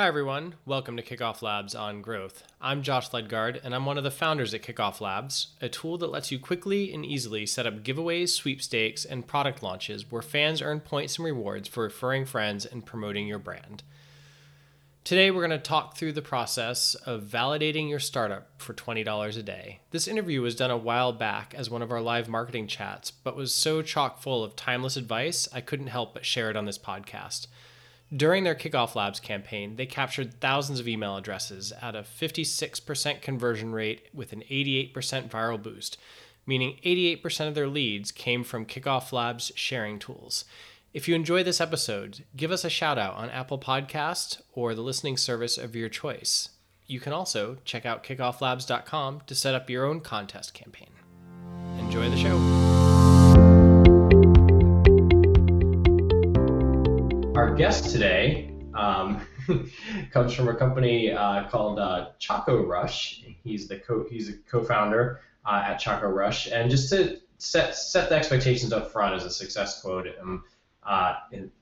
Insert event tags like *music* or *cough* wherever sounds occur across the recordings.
Hi, everyone. Welcome to Kickoff Labs on Growth. I'm Josh Ledgard, and I'm one of the founders at Kickoff Labs, a tool that lets you quickly and easily set up giveaways, sweepstakes, and product launches where fans earn points and rewards for referring friends and promoting your brand. Today, we're going to talk through the process of validating your startup for $20 a day. This interview was done a while back as one of our live marketing chats, but was so chock full of timeless advice, I couldn't help but share it on this podcast. During their Kickoff Labs campaign, they captured thousands of email addresses at a 56% conversion rate with an 88% viral boost, meaning 88% of their leads came from Kickoff Labs sharing tools. If you enjoy this episode, give us a shout out on Apple Podcast or the listening service of your choice. You can also check out kickofflabs.com to set up your own contest campaign. Enjoy the show. Our guest today um, *laughs* comes from a company uh, called uh, Choco Rush. He's the co- he's a co-founder uh, at Choco Rush, and just to set set the expectations up front as a success quote. Um, uh,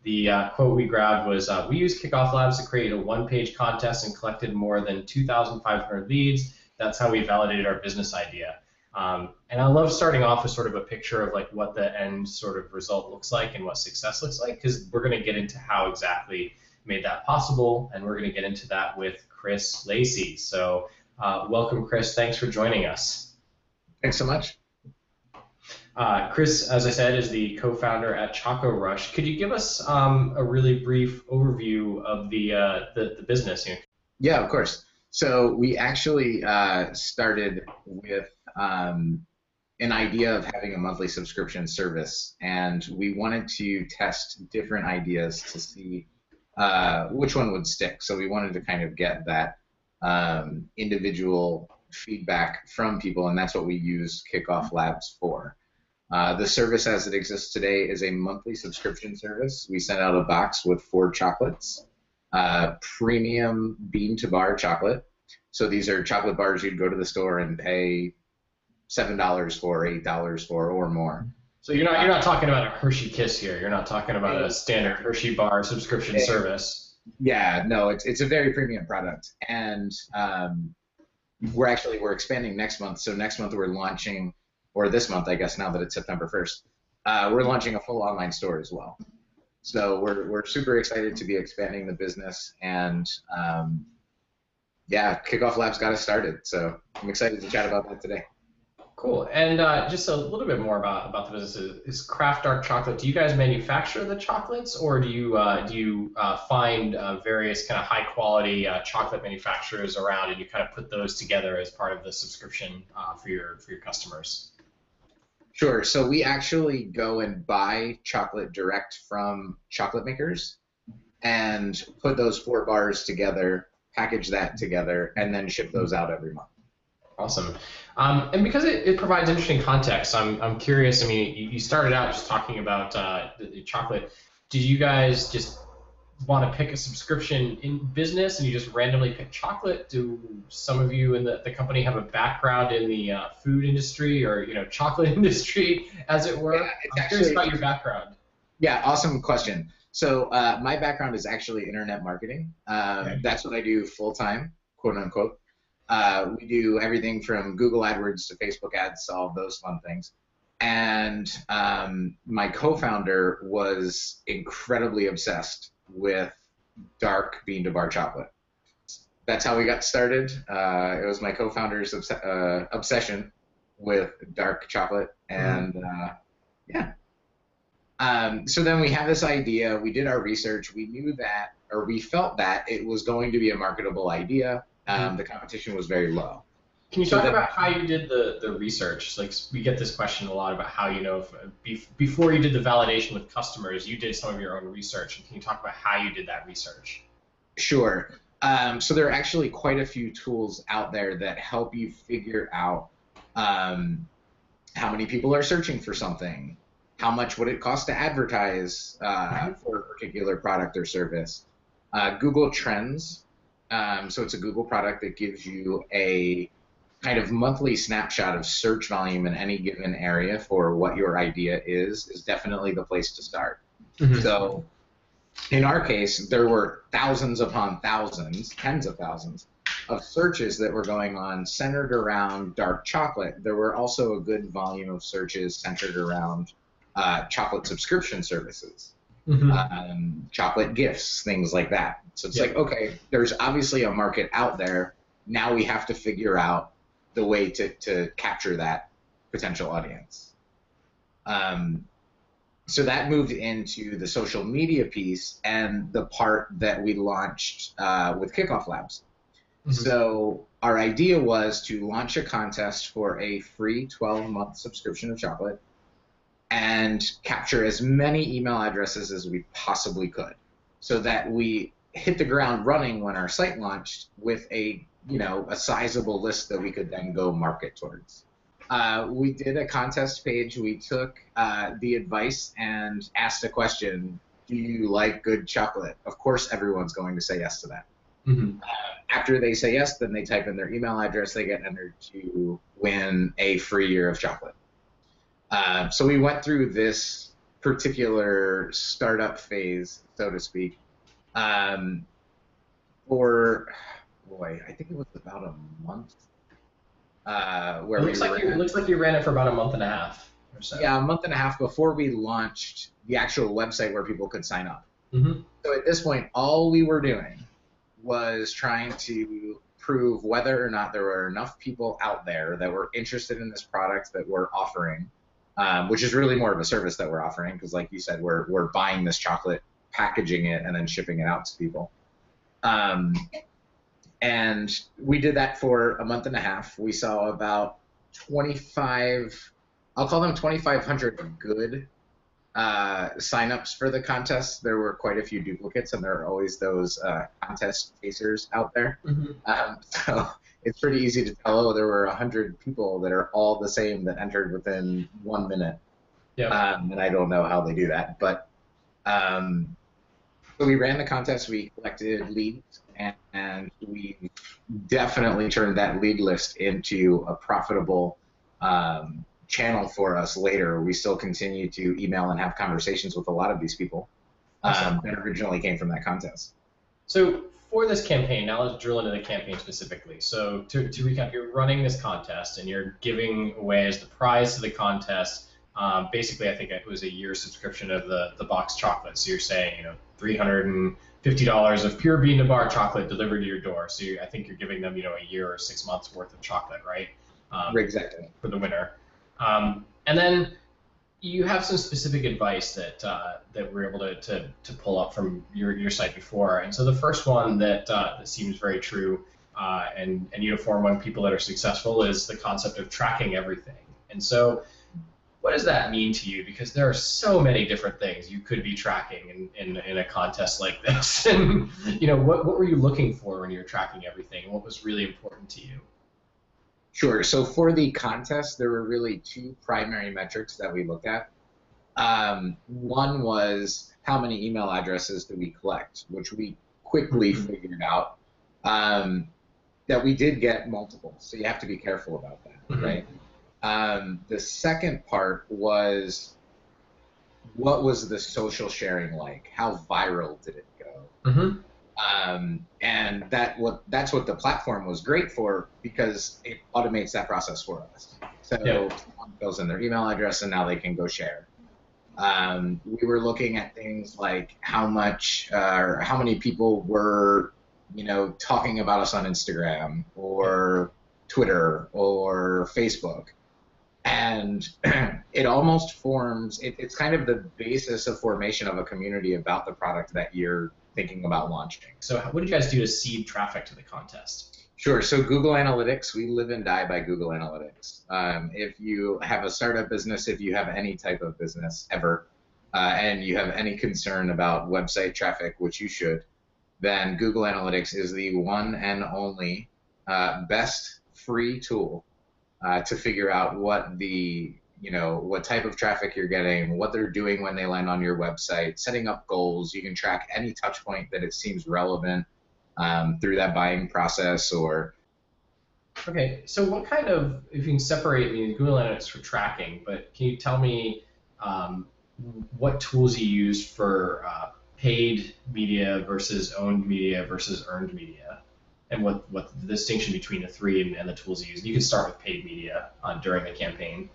the uh, quote we grabbed was, uh, "We used Kickoff Labs to create a one-page contest and collected more than 2,500 leads. That's how we validated our business idea." Um, and I love starting off with sort of a picture of like what the end sort of result looks like and what success looks like, because we're going to get into how exactly made that possible, and we're going to get into that with Chris Lacey. So, uh, welcome, Chris. Thanks for joining us. Thanks so much. Uh, Chris, as I said, is the co-founder at Choco Rush. Could you give us um, a really brief overview of the, uh, the, the business here? Yeah, of course. So we actually uh, started with um, an idea of having a monthly subscription service, and we wanted to test different ideas to see uh, which one would stick. So we wanted to kind of get that um, individual feedback from people, and that's what we use Kickoff Labs for. Uh, the service as it exists today is a monthly subscription service. We send out a box with four chocolates, uh, premium bean to bar chocolate. So these are chocolate bars you'd go to the store and pay seven dollars for, eight dollars for, or more. So you're not you're not talking about a Hershey Kiss here. You're not talking about a standard Hershey bar subscription Yeah. service. Yeah, no, it's it's a very premium product, and um, we're actually we're expanding next month. So next month we're launching, or this month I guess now that it's September first, uh, we're launching a full online store as well. So we're we're super excited to be expanding the business, and um, yeah, Kickoff Labs got us started. So I'm excited to chat about that today. Cool. And uh, just a little bit more about, about the business is, Craft Dark Chocolate. Do you guys manufacture the chocolates, or do you uh, do you uh, find uh, various kind of high quality uh, chocolate manufacturers around, and you kind of put those together as part of the subscription uh, for your for your customers? Sure. So we actually go and buy chocolate direct from chocolate makers and put those four bars together, package that together, and then ship those out every month. Awesome. Um, and because it, it provides interesting context, I'm, I'm curious. I mean, you, you started out just talking about uh, the, the chocolate. Did you guys just want to pick a subscription in business and you just randomly pick chocolate? Do some of you in the, the company have a background in the uh, food industry or you know chocolate *laughs* industry, as it were? Yeah, I'm curious about your background. Yeah, awesome question. So uh, my background is actually internet marketing. Um, Okay. That's what I do full time, quote unquote. Uh, we do everything from Google AdWords to Facebook ads, all those fun things. And um, my co-founder was incredibly obsessed with dark bean to bar chocolate. That's how we got started. Uh, it was my co-founder's obs- uh, obsession with dark chocolate, and uh, yeah. Um, so then we had this idea. We did our research. We knew that, or we felt that it was going to be a marketable idea. Um, the competition was very low. Can you talk about how you did the, the research? Like we get this question a lot about how you know if, before you did the validation with customers, you did some of your own research. And can you talk about how you did that research? Sure. Um, so there are actually quite a few tools out there that help you figure out um, how many people are searching for something, how much would it cost to advertise uh, for a particular product or service. Uh, Google Trends, um, so it's a Google product that gives you a kind of monthly snapshot of search volume in any given area for what your idea is, is definitely the place to start. So in our case, there were thousands upon thousands, tens of thousands of searches that were going on centered around dark chocolate. There were also a good volume of searches centered around uh, chocolate subscription services, mm-hmm. um, chocolate gifts, things like that. So it's yeah. like, okay, there's obviously a market out there. Now we have to figure out the way to, to capture that potential audience. Um, so that moved into the social media piece and the part that we launched uh, with Kickoff Labs. Mm-hmm. So our idea was to launch a contest for a free 12 month subscription of chocolate and capture as many email addresses as we possibly could so that we hit the ground running when our site launched with a you know a sizable list that we could then go market towards uh, we did a contest page. We took uh, the advice and asked a question: Do you like good chocolate? Of course, everyone's going to say yes to that. Mm-hmm. Uh, after they say yes, then they type in their email address. They get entered to win a free year of chocolate. Uh, so we went through this particular startup phase, so to speak, um, for boy, I think it was about a month uh, where it looks we like you, looks like you ran it for about a month and a half or so. Yeah, a month and a half before we launched the actual website where people could sign up. Mm-hmm. So at this point, all we were doing was trying to prove whether or not there were enough people out there that were interested in this product that we're offering, um, which is really more of a service that we're offering because, like you said, we're we're buying this chocolate, packaging it, and then shipping it out to people. Um, and we did that for a month and a half. We saw about 25, I'll call them 2,500 good uh, signups for the contest. There were quite a few duplicates, and there are always those uh, contest chasers out there. Mm-hmm. Um, *laughs* so it's pretty easy to tell. Oh, there were 100 people that are all the same that entered within one minute. Yeah. Um, and I don't know how they do that, but um, so we ran the contest. We collected leads and, and we definitely turned that lead list into a profitable um, channel for us later. We still continue to email and have conversations with a lot of these people um, that originally came from that contest. So for this campaign, now let's drill into the campaign specifically. So to, to recap, you're running this contest and you're giving away as the prize to the contest. Um, basically, I think it was a year subscription of the the box chocolate. So you're saying, you know, 300 and fifty dollars of pure bean to bar chocolate delivered to your door. So you, I think you're giving them, you know, a year or six months worth of chocolate, right? Um, exactly. For the winner, um, and then you have some specific advice that uh, that we're able to, to, to pull up from your, your site before. And so the first one that uh, that seems very true uh, and and uniform among people that are successful is the concept of tracking everything. And so what does that mean to you? Because there are so many different things you could be tracking in, in, in a contest like this. *laughs* and, you know, what, what were you looking for when you were tracking everything? What was really important to you? Sure. So for the contest, there were really two primary metrics that we looked at. Um, one was how many email addresses do we collect, which we quickly mm-hmm. figured out um, that we did get multiple. So you have to be careful about that, mm-hmm. right? Um, the second part was what was the social sharing like? How viral did it go? Mm-hmm. Um, and that what that's what the platform was great for because it automates that process for us. So yeah. someone fills in their email address and now they can go share. Um, we were looking at things like how much uh, or how many people were you know talking about us on Instagram or Twitter or Facebook and *clears throat* it almost forms it, it's kind of the basis of formation of a community about the product that you're thinking about launching. So what did you guys do to seed traffic to the contest? Sure. So google analytics we live and die by google analytics. Um, if you have a startup business if you have any type of business ever uh, and you have any concern about website traffic which you should then google analytics is the one and only uh, best free tool uh, to figure out what the you know what type of traffic you're getting, what they're doing when they land on your website, setting up goals. You can track any touch point that it seems relevant um, through that buying process or. Okay, so what kind of if you can separate I mean, Google Analytics for tracking, but can you tell me um, what tools you use for uh, paid media versus owned media versus earned media, and what what the distinction between the three and, and the tools you use. You can start with paid media uh, during the campaign.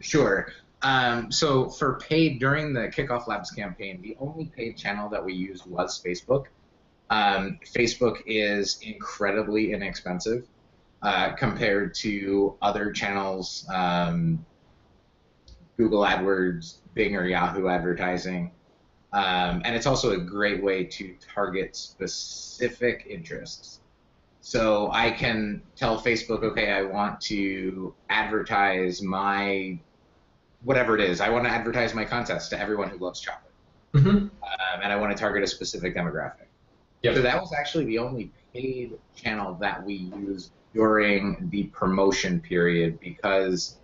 Sure. Um, so for paid during the Kickoff Labs campaign, the only paid channel that we used was Facebook. Um, Facebook is incredibly inexpensive uh, compared to other channels, um, Google AdWords, Bing or Yahoo advertising. Um, and it's also a great way to target specific interests. So I can tell Facebook, okay, I want to advertise my whatever it is. I want to advertise my contest to everyone who loves chocolate, mm-hmm. um, and I want to target a specific demographic. Yep. So that was actually the only paid channel that we used during the promotion period because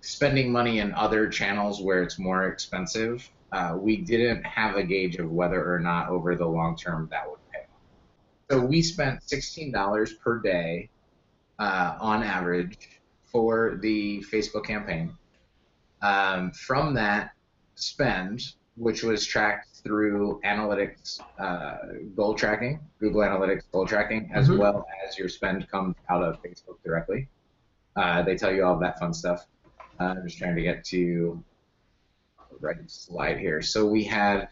spending money in other channels where it's more expensive, uh, we didn't have a gauge of whether or not over the long term that would pay. So we spent $16 per day uh, on average for the Facebook campaign. Um, from that spend, which was tracked through analytics uh, goal tracking, Google Analytics goal tracking, as mm-hmm. well as your spend comes out of Facebook directly. Uh, they tell you all of that fun stuff. Uh, I'm just trying to get to the right slide here. So we had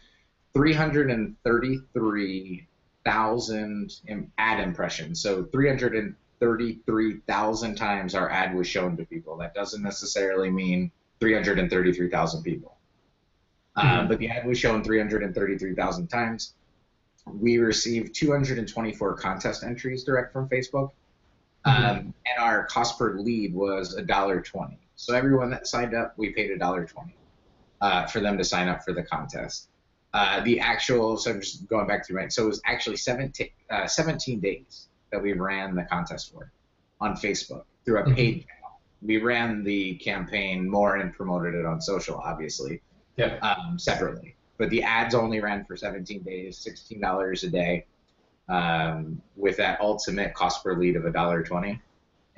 333,000 ad impressions. So 333,000 times our ad was shown to people. That doesn't necessarily mean 333,000 people. Uh, mm-hmm. but the ad was shown 333,000 times. We received 224 contest entries direct from Facebook, mm-hmm. um, and our cost per lead was $1.20. So everyone that signed up, we paid $1.20 uh, for them to sign up for the contest. Uh, the actual, so I'm just going back through my, so it was actually 17, uh, 17 days that we ran the contest for on Facebook through a mm-hmm. paid mm-hmm we ran the campaign more and promoted it on social, obviously, yeah. um, separately. But the ads only ran for 17 days, $16 a day, um, with that ultimate cost per lead of $1.20.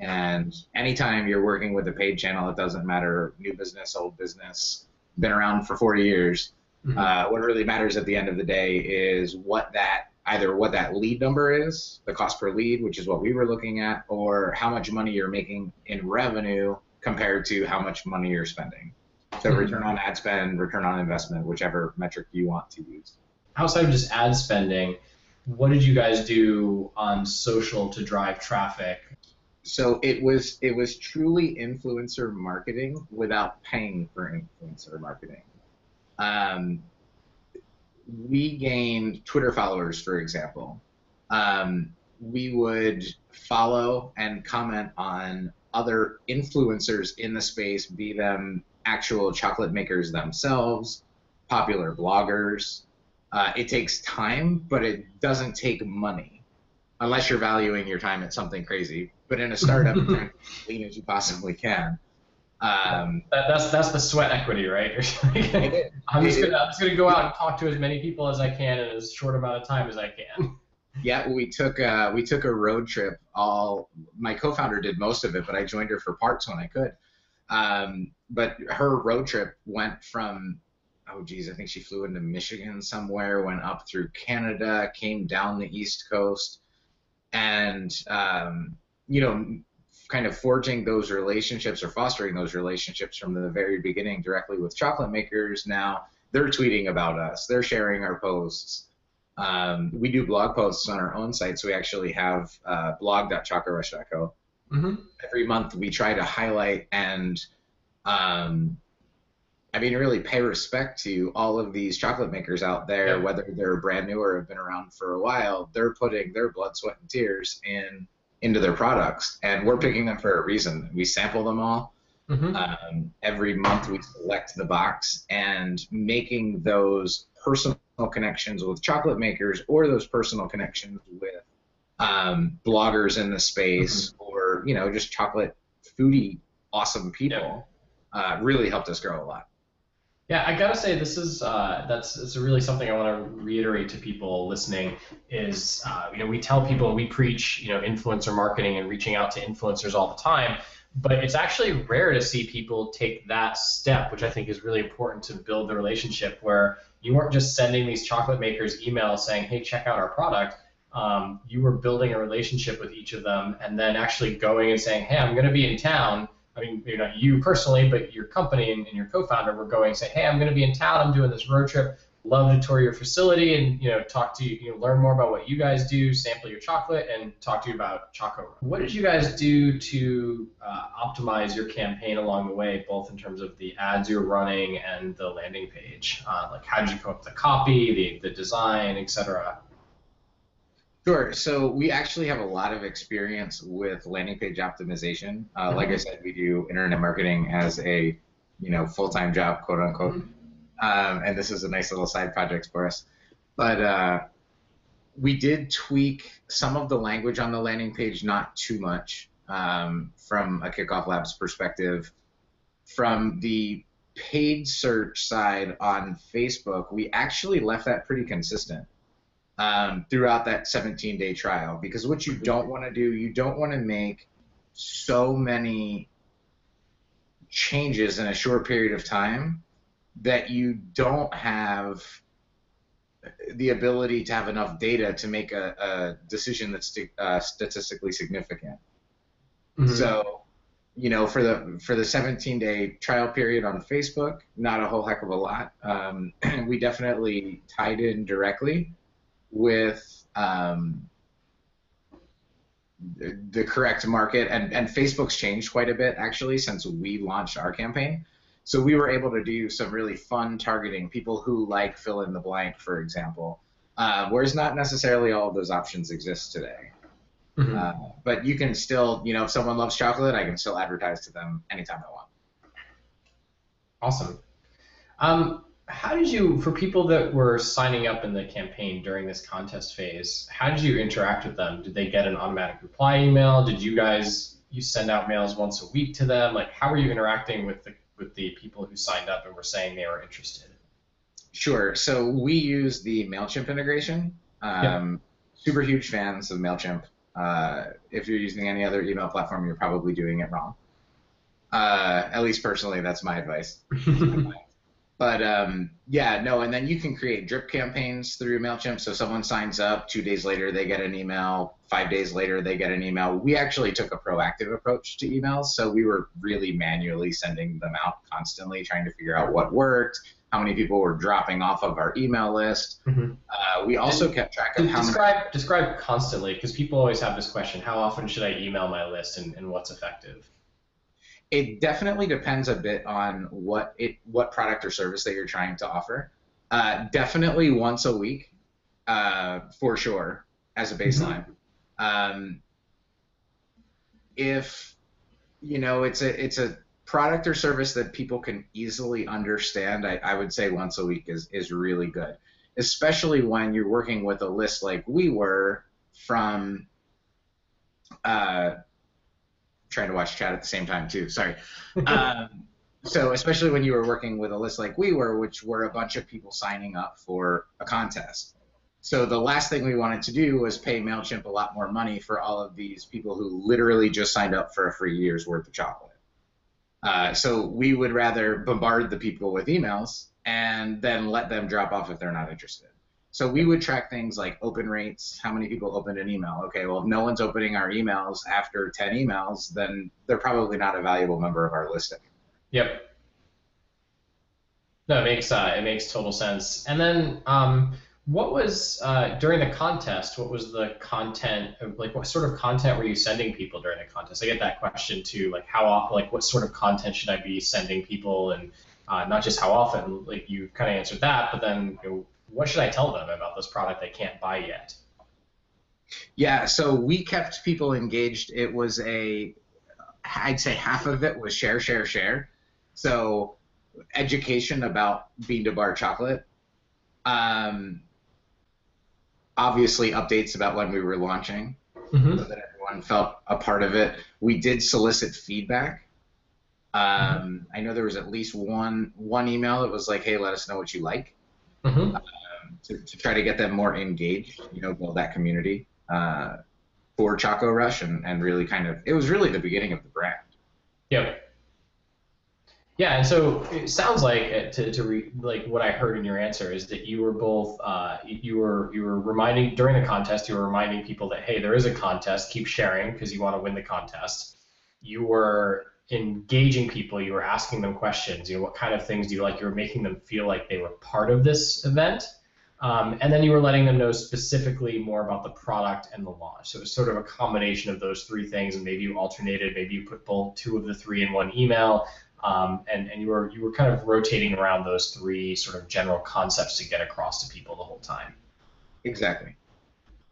And anytime you're working with a paid channel, it doesn't matter new business, old business, been around for 40 years. Mm-hmm. Uh, what really matters at the end of the day is what that either what that lead number is, the cost per lead, which is what we were looking at, or how much money you're making in revenue compared to how much money you're spending. So mm-hmm. return on ad spend, return on investment, whichever metric you want to use. Outside of just ad spending, what did you guys do on social to drive traffic? So it was it was truly influencer marketing without paying for influencer marketing. Um, we gained Twitter followers, for example. Um, we would follow and comment on other influencers in the space, be them actual chocolate makers themselves, popular bloggers. Uh, it takes time, but it doesn't take money unless you're valuing your time at something crazy. But in a startup, *laughs* as lean as you possibly can. Um, that, that's that's the sweat equity, right? *laughs* I'm just gonna I'm just gonna go out and talk to as many people as I can in as short amount of time as I can. *laughs* Yeah, we took uh, we took a road trip. All my co-founder did most of it, but I joined her for parts when I could. Um, but her road trip went from oh geez, I think she flew into Michigan somewhere, went up through Canada, came down the East Coast, and um, you know kind of forging those relationships or fostering those relationships from the very beginning directly with chocolate makers. Now they're tweeting about us, they're sharing our posts. Um, we do blog posts on our own site, so we actually have uh, blog.chocolaterush.co. Mm-hmm. Every month we try to highlight and, um, I mean, really pay respect to all of these chocolate makers out there, yeah. whether they're brand new or have been around for a while. They're putting their blood, sweat, and tears in into their products, and we're picking them for a reason. We sample them all. Mm-hmm. Um, every month we select the box and making those personal connections with chocolate makers or those personal connections with um, bloggers in the space mm-hmm. or you know just chocolate foodie awesome people yeah. uh, really helped us grow a lot. Yeah, I gotta say this is uh, that's it's really something I want to reiterate to people listening is uh, you know we tell people we preach you know influencer marketing and reaching out to influencers all the time, but it's actually rare to see people take that step, which I think is really important to build the relationship where you weren't just sending these chocolate makers emails saying, hey, check out our product. Um, you were building a relationship with each of them and then actually going and saying, hey, I'm to be in town. I mean, you know, you personally, but your company and, and your co-founder were going say, hey, I'm going to be in town. I'm doing this road trip love to tour your facility and you know talk to you, you know, learn more about what you guys do, sample your chocolate, and talk to you about Choco. What did you guys do to uh, optimize your campaign along the way, both in terms of the ads you're running and the landing page? Uh, like how did you come up with the copy, the, the design, etc. Sure. So we actually have a lot of experience with landing page optimization. Uh, mm-hmm. Like I said, we do internet marketing as a you know full-time job, quote unquote. Mm-hmm um, and this is a nice little side project for us. But uh, we did tweak some of the language on the landing page, not too much, um, from a Kickoff Labs perspective. From the paid search side on Facebook, we actually left that pretty consistent um, throughout that 17 day trial because what you don't want to do, you don't want to make so many changes in a short period of time that you don't have the ability to have enough data to make a, a decision that's uh, statistically significant. Mm-hmm. So, you know, for the for the 17 day trial period on Facebook, not a whole heck of a lot. Um, *clears throat* we definitely tied in directly with um, the, the correct market, and and Facebook's changed quite a bit actually since we launched our campaign. So we were able to do some really fun targeting, people who like fill in the blank, for example, uh, whereas not necessarily all of those options exist today. Mm-hmm. Uh, but you can still, you know, if someone loves chocolate, I can still advertise to them anytime I want. Awesome. Um, how did you, for people that were signing up in the campaign during this contest phase, how did you interact with them? Did they get an automatic reply email? Did you guys you send out mails once a week to them? Like, how were you interacting with the with the people who signed up and were saying they were interested? Sure. So we use the Mailchimp integration. Um, Super huge fans of Mailchimp. Uh, if you're using any other email platform, you're probably doing it wrong. Uh, at least personally, that's my advice. *laughs* But um, yeah, no, and then you can create drip campaigns through MailChimp. So someone signs up, two days later they get an email, five days later they get an email. We actually took a proactive approach to emails. So we were really manually sending them out constantly, trying to figure out what worked, how many people were dropping off of our email list. Mm-hmm. Uh, we also and kept track of how describe, many. Describe constantly, because people always have this question how often should I email my list and, and what's effective? It definitely depends a bit on what it what product or service that you're trying to offer. Uh, definitely once a week, uh, for sure, as a mm-hmm. baseline. Mm-hmm. Um, if you know it's a it's a product or service that people can easily understand, I, I would say once a week is is really good, especially when you're working with a list like we were from. Uh, trying to watch chat at the same time too. Sorry. Um, so especially when you were working with a list like we were, which were a bunch of people signing up for a contest. So the last thing we wanted to do was pay Mailchimp a lot more money for all of these people who literally just signed up for a free year's worth of chocolate. Uh, so we would rather bombard the people with emails and then let them drop off if they're not interested. So we would track things like open rates, how many people opened an email. Okay, well, if no one's opening our emails after 10 emails, then they're probably not a valuable member of our listing. Yep. No, it makes uh, it makes total sense. And then, um, what was uh, during the contest? What was the content? Like, what sort of content were you sending people during the contest? I get that question too. Like, how often? Like, what sort of content should I be sending people? And uh, not just how often. Like, you kind of answered that, but then you know, what should I tell them about this product they can't buy yet? Yeah, so we kept people engaged. It was a, I'd say half of it was share, share, share. So education about bean to bar chocolate. Um, obviously, updates about when we were launching, mm-hmm. so that everyone felt a part of it. We did solicit feedback. Um, mm-hmm. I know there was at least one one email that was like, "Hey, let us know what you like." Mm-hmm. Um, to, to, try to get them more engaged, you know, build that community uh, for Choco Rush and, and really kind of, it was really the beginning of the brand. Yep. Yeah, and so it sounds like uh, to, to re, like what I heard in your answer is that you were both uh, you were you were reminding during the contest you were reminding people that hey there is a contest keep sharing because you want to win the contest. You were engaging people. You were asking them questions. You know what kind of things do you like? You were making them feel like they were part of this event, um, and then you were letting them know specifically more about the product and the launch. So it was sort of a combination of those three things, and maybe you alternated. Maybe you put both two of the three in one email um, and, and you were you were kind of rotating around those three sort of general concepts to get across to people the whole time. Exactly.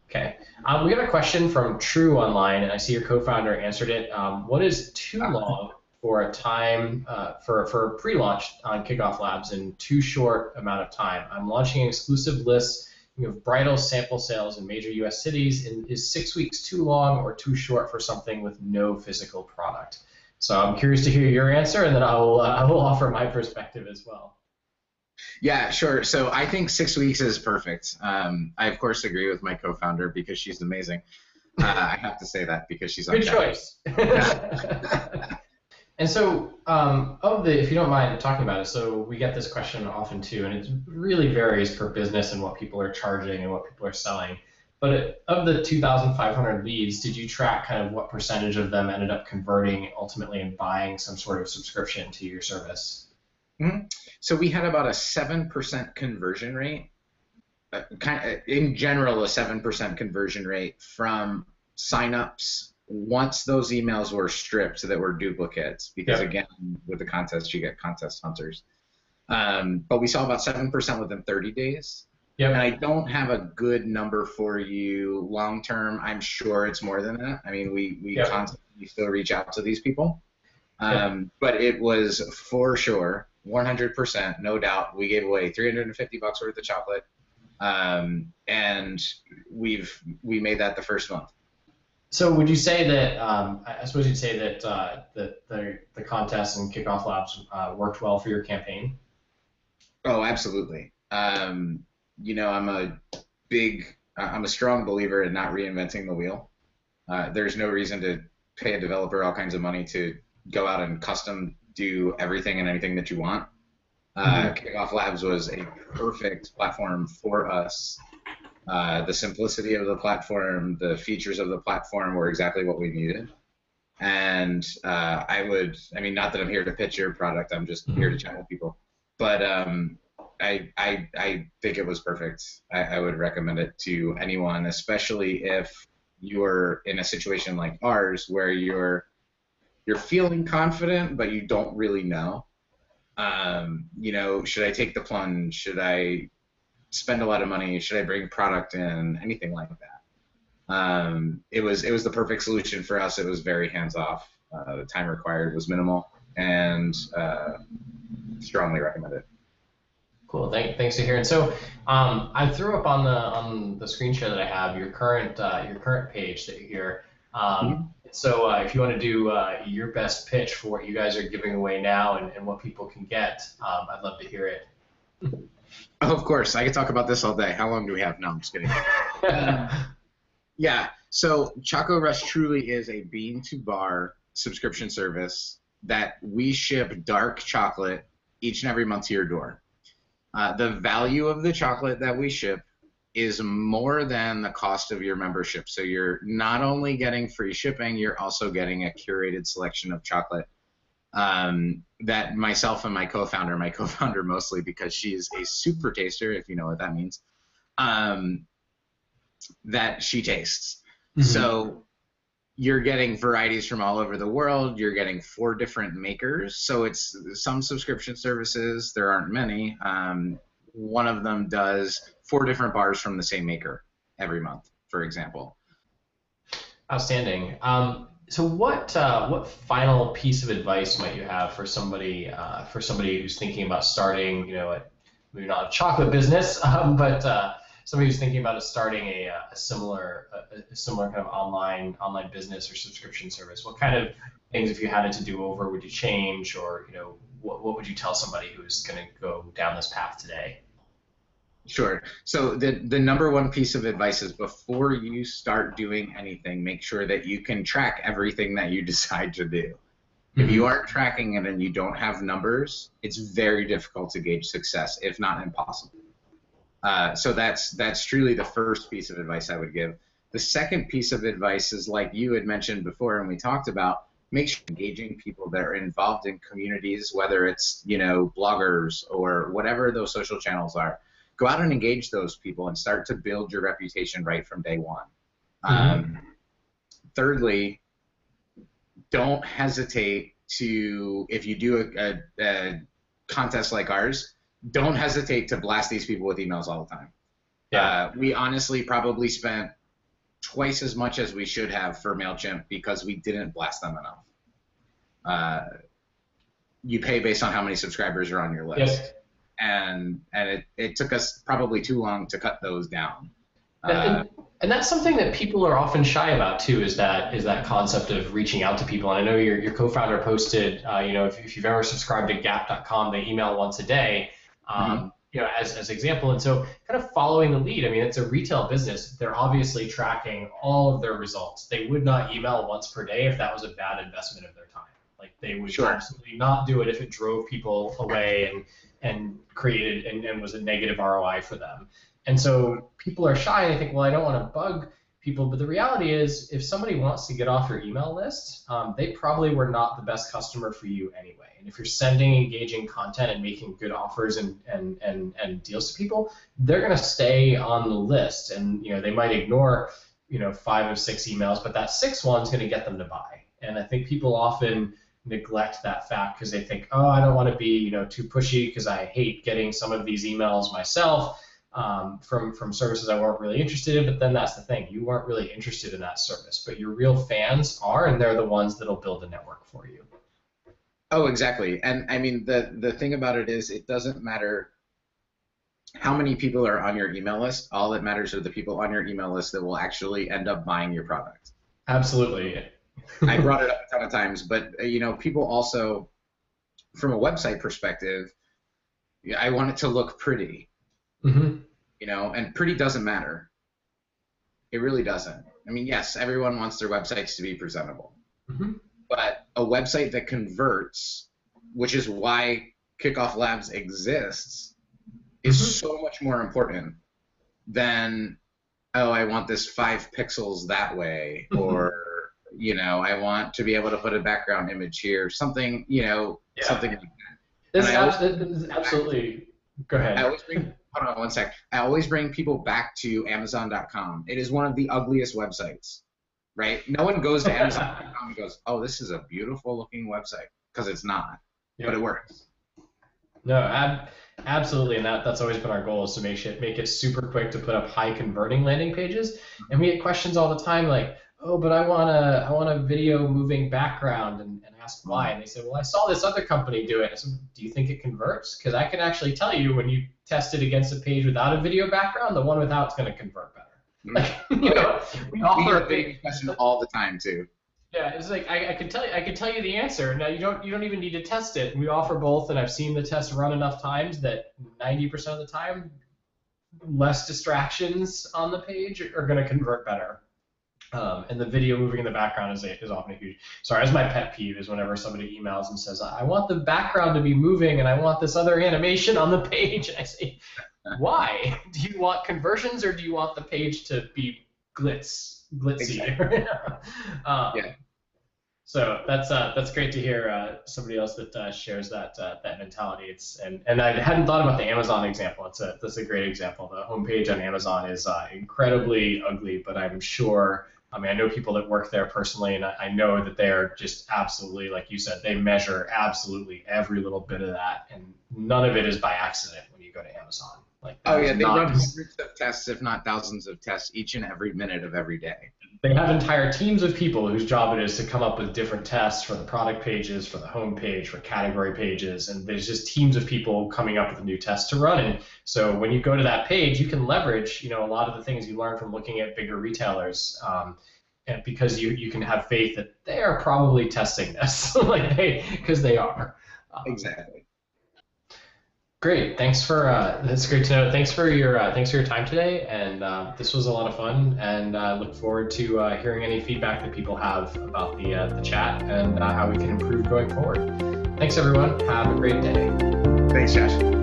Okay. Um, we got a question from True Online, and I see your co-founder answered it. Um, what is too uh-huh. long for a time uh, for for pre-launch on Kickoff Labs in too short amount of time? I'm launching an exclusive list of bridal sample sales in major U.S. cities. And is six weeks too long or too short for something with no physical product? So I'm curious to hear your answer, and then I will uh, I will *laughs* offer my perspective as well. Yeah, sure. So I think six weeks is perfect. Um, I of course agree with my co-founder because she's amazing. Uh, I have to say that because she's a good choice. *laughs* and so, um, of the, if you don't mind talking about it, so we get this question often too, and it really varies per business and what people are charging and what people are selling. But of the 2,500 leads, did you track kind of what percentage of them ended up converting ultimately and buying some sort of subscription to your service? Mm-hmm. So we had about a 7% conversion rate, uh, kind of, in general, a 7% conversion rate from signups once those emails were stripped that were duplicates. Because yep. again, with the contest, you get contest hunters. Um, but we saw about 7% within 30 days. Yep. And I don't have a good number for you long term. I'm sure it's more than that. I mean, we, we yep. constantly still reach out to these people. Um, yep. But it was for sure, 100%, no doubt. We gave away 350 bucks worth of chocolate. Um, and we've we made that the first month. So would you say that um, I suppose you'd say that uh, that the the contest and kickoff labs uh, worked well for your campaign? Oh, absolutely. Um, you know, I'm a big, I'm a strong believer in not reinventing the wheel. Uh, there's no reason to pay a developer all kinds of money to go out and custom do everything and anything that you want. Uh, mm-hmm. Kickoff Labs was a perfect platform for us. Uh, the simplicity of the platform, the features of the platform were exactly what we needed. And uh, I would, I mean, not that I'm here to pitch your product, I'm just mm-hmm. here to chat with people. But um, I, I, I think it was perfect. I, I would recommend it to anyone, especially if you're in a situation like ours where you're you're feeling confident but you don't really know. Um, you know, should I take the plunge? Should I spend a lot of money? Should I bring product in? Anything like that. Um, it was it was the perfect solution for us. It was very hands off. Uh, the time required was minimal, and uh, strongly recommended. Cool. Thank, thanks to hearing. So um, I threw up on the on the screen share that I have your current uh, your current page that you're here. Um, mm-hmm. So uh, if you want to do uh, your best pitch for what you guys are giving away now and, and what people can get, um, I'd love to hear it. Oh, of course, I could talk about this all day. How long do we have? No, I'm just kidding. *laughs* yeah. So Choco Rush truly is a bean to bar subscription service that we ship dark chocolate each and every month to your door. Uh, the value of the chocolate that we ship is more than the cost of your membership. So you're not only getting free shipping, you're also getting a curated selection of chocolate um, that myself and my co-founder, my *laughs* co-founder mostly because she's a super taster, if you know what that means, um, that she tastes. Mm-hmm. So you're getting varieties from all over the world. You're getting four different makers. So it's some subscription services. There aren't many. Um, one of them does four different bars from the same maker every month, for example. Outstanding. Um, so what uh, what final piece of advice might you have for somebody uh, for somebody who's thinking about starting, you know, a, maybe not a chocolate business, *laughs* um, but uh, somebody who's thinking about starting a, a similar a, a, similar kind of online online business or subscription service, what kind of things, if you had it to do over, would you change, or you know, what, what would you tell somebody who's going to go down this path today? Sure. So the the number one piece of advice is before you start doing anything, make sure that you can track everything that you *laughs* decide to do. Mm-hmm. If you aren't tracking it and you don't have numbers, it's very difficult to gauge success, if not impossible. Uh, so that's that's truly the first piece of advice I would give. The second piece of advice is like you had mentioned before, and we talked about make sure engaging people that are involved in communities, whether it's you know bloggers or whatever those social channels are. Go out and engage those people and start to build your reputation right from day one. Mm-hmm. Um, thirdly, don't hesitate to if you do a, a, a, contest like ours, don't hesitate to blast these people with emails all the time. Yeah. Uh, we honestly probably spent twice as much as we should have for Mailchimp because we didn't blast them enough. Uh, you pay based on how many subscribers are on your list. Yes. And and it, it took us probably too long to cut those down. Uh, and that's something that people are often shy about too is that is that concept of reaching out to people and i know your, your co-founder posted uh, you know if, if, you've ever subscribed to gap.com they email once a day um, mm-hmm. you know as, as example and so kind of following the lead i mean it's a retail business they're obviously tracking all of their results they would not email once per day if that was a bad investment of their time like they would sure. absolutely not do it if it drove people away and and created and, and was a negative roi for them and so people are shy and they think, well, I don't want to bug people. But the reality is, if somebody wants to get off your email list, um, they probably were not the best customer for you anyway. And if you're sending engaging content and making good offers and, and, and, and deals to people, they're going to stay on the list. And you know they might ignore you know five of six emails, but that sixth one's going to get them to buy. And I think people often neglect that fact because they think, oh, I don't want to be you know too pushy because I hate getting some of these emails myself um, from from services I weren't really interested in. But then that's the thing, you weren't really interested in that service, but your real fans are, and they're the ones that'll build a network for you. Oh, exactly. And I mean, the the thing about it is, it doesn't matter how many people are on your email list. All that matters are the people on your email list that will actually end up buying your product. Absolutely. I *laughs* brought it up a ton of times, but uh, you know, people also, from a website perspective, I want it to look pretty. Mm-hmm you know, and pretty doesn't matter. It really doesn't. I mean, yes, everyone wants their websites to be presentable, mm-hmm. but a website that converts, which is why Kickoff Labs exists, is mm-hmm. so much more important than oh, I want this five pixels that way, mm-hmm. or you know, I want to be able to put a background image here, something, you know, yeah. something like that. This, is, this is absolutely. Go ahead. I always bring hold on one sec. I always bring people back to Amazon.com. It is one of the ugliest websites, right? No one goes to *laughs* Amazon.com and goes, "Oh, this is a beautiful looking website," because it's not, but it works. No, ab- absolutely, and that, that's always been our goal is to make it make it super quick to put up high converting landing pages. And we get questions all the time like, "Oh, but I want a I want a video moving background," and, and ask why, and they say, "Well, I saw this other company do it." I said, "Do you think it converts?" Because I can actually tell you when you test it against a page without a video background, the one without is going to convert better. Mm-hmm. Like, *laughs* you know, we offer a big question all the time too. Yeah, it's like I, I can tell you I can tell you the answer. Now you don't you don't even need to test it. We offer both, and I've seen the test run enough times that 90% of the time, less distractions on the page are going to convert better. Um, and the video moving in the background is, a, is often a huge. Sorry, that's my pet peeve is whenever somebody emails and says, "I want the background to be moving and I want this other animation on the page," *laughs* and I say, "Why? Do you want conversions or do you want the page to be glitz, glitzy?" *laughs* Exactly. um, yeah. So that's uh, that's great to hear uh, somebody else that uh, shares that uh, that mentality. It's and, and I hadn't thought about the Amazon example. It's a that's a great example. The homepage on Amazon is uh, incredibly ugly, but I'm sure I mean, I know people that work there personally, and I know that they are just absolutely, like you said, they measure absolutely every little bit of that, and none of it is by accident when you go to Amazon. Like, oh yeah, they run hundreds of tests, if not thousands of tests, each and every minute of every day. They have entire teams of people whose job it is to come up with different tests for the product pages, for the home page, for category pages, and there's just teams of people coming up with new tests to run. And so when you go to that page, you can leverage, you know, a lot of the things you learn from looking at bigger retailers. Um, and because you, you can have faith that they are probably testing this, *laughs* like they, because they are. Um, exactly. Great. Thanks for uh, that's great to know. Thanks for your uh, thanks for your time today, and uh, this was a lot of fun. And uh, look forward to uh, hearing any feedback that people have about the uh, the chat and how we can improve going forward. Thanks, everyone. Have a great day. Thanks, Josh.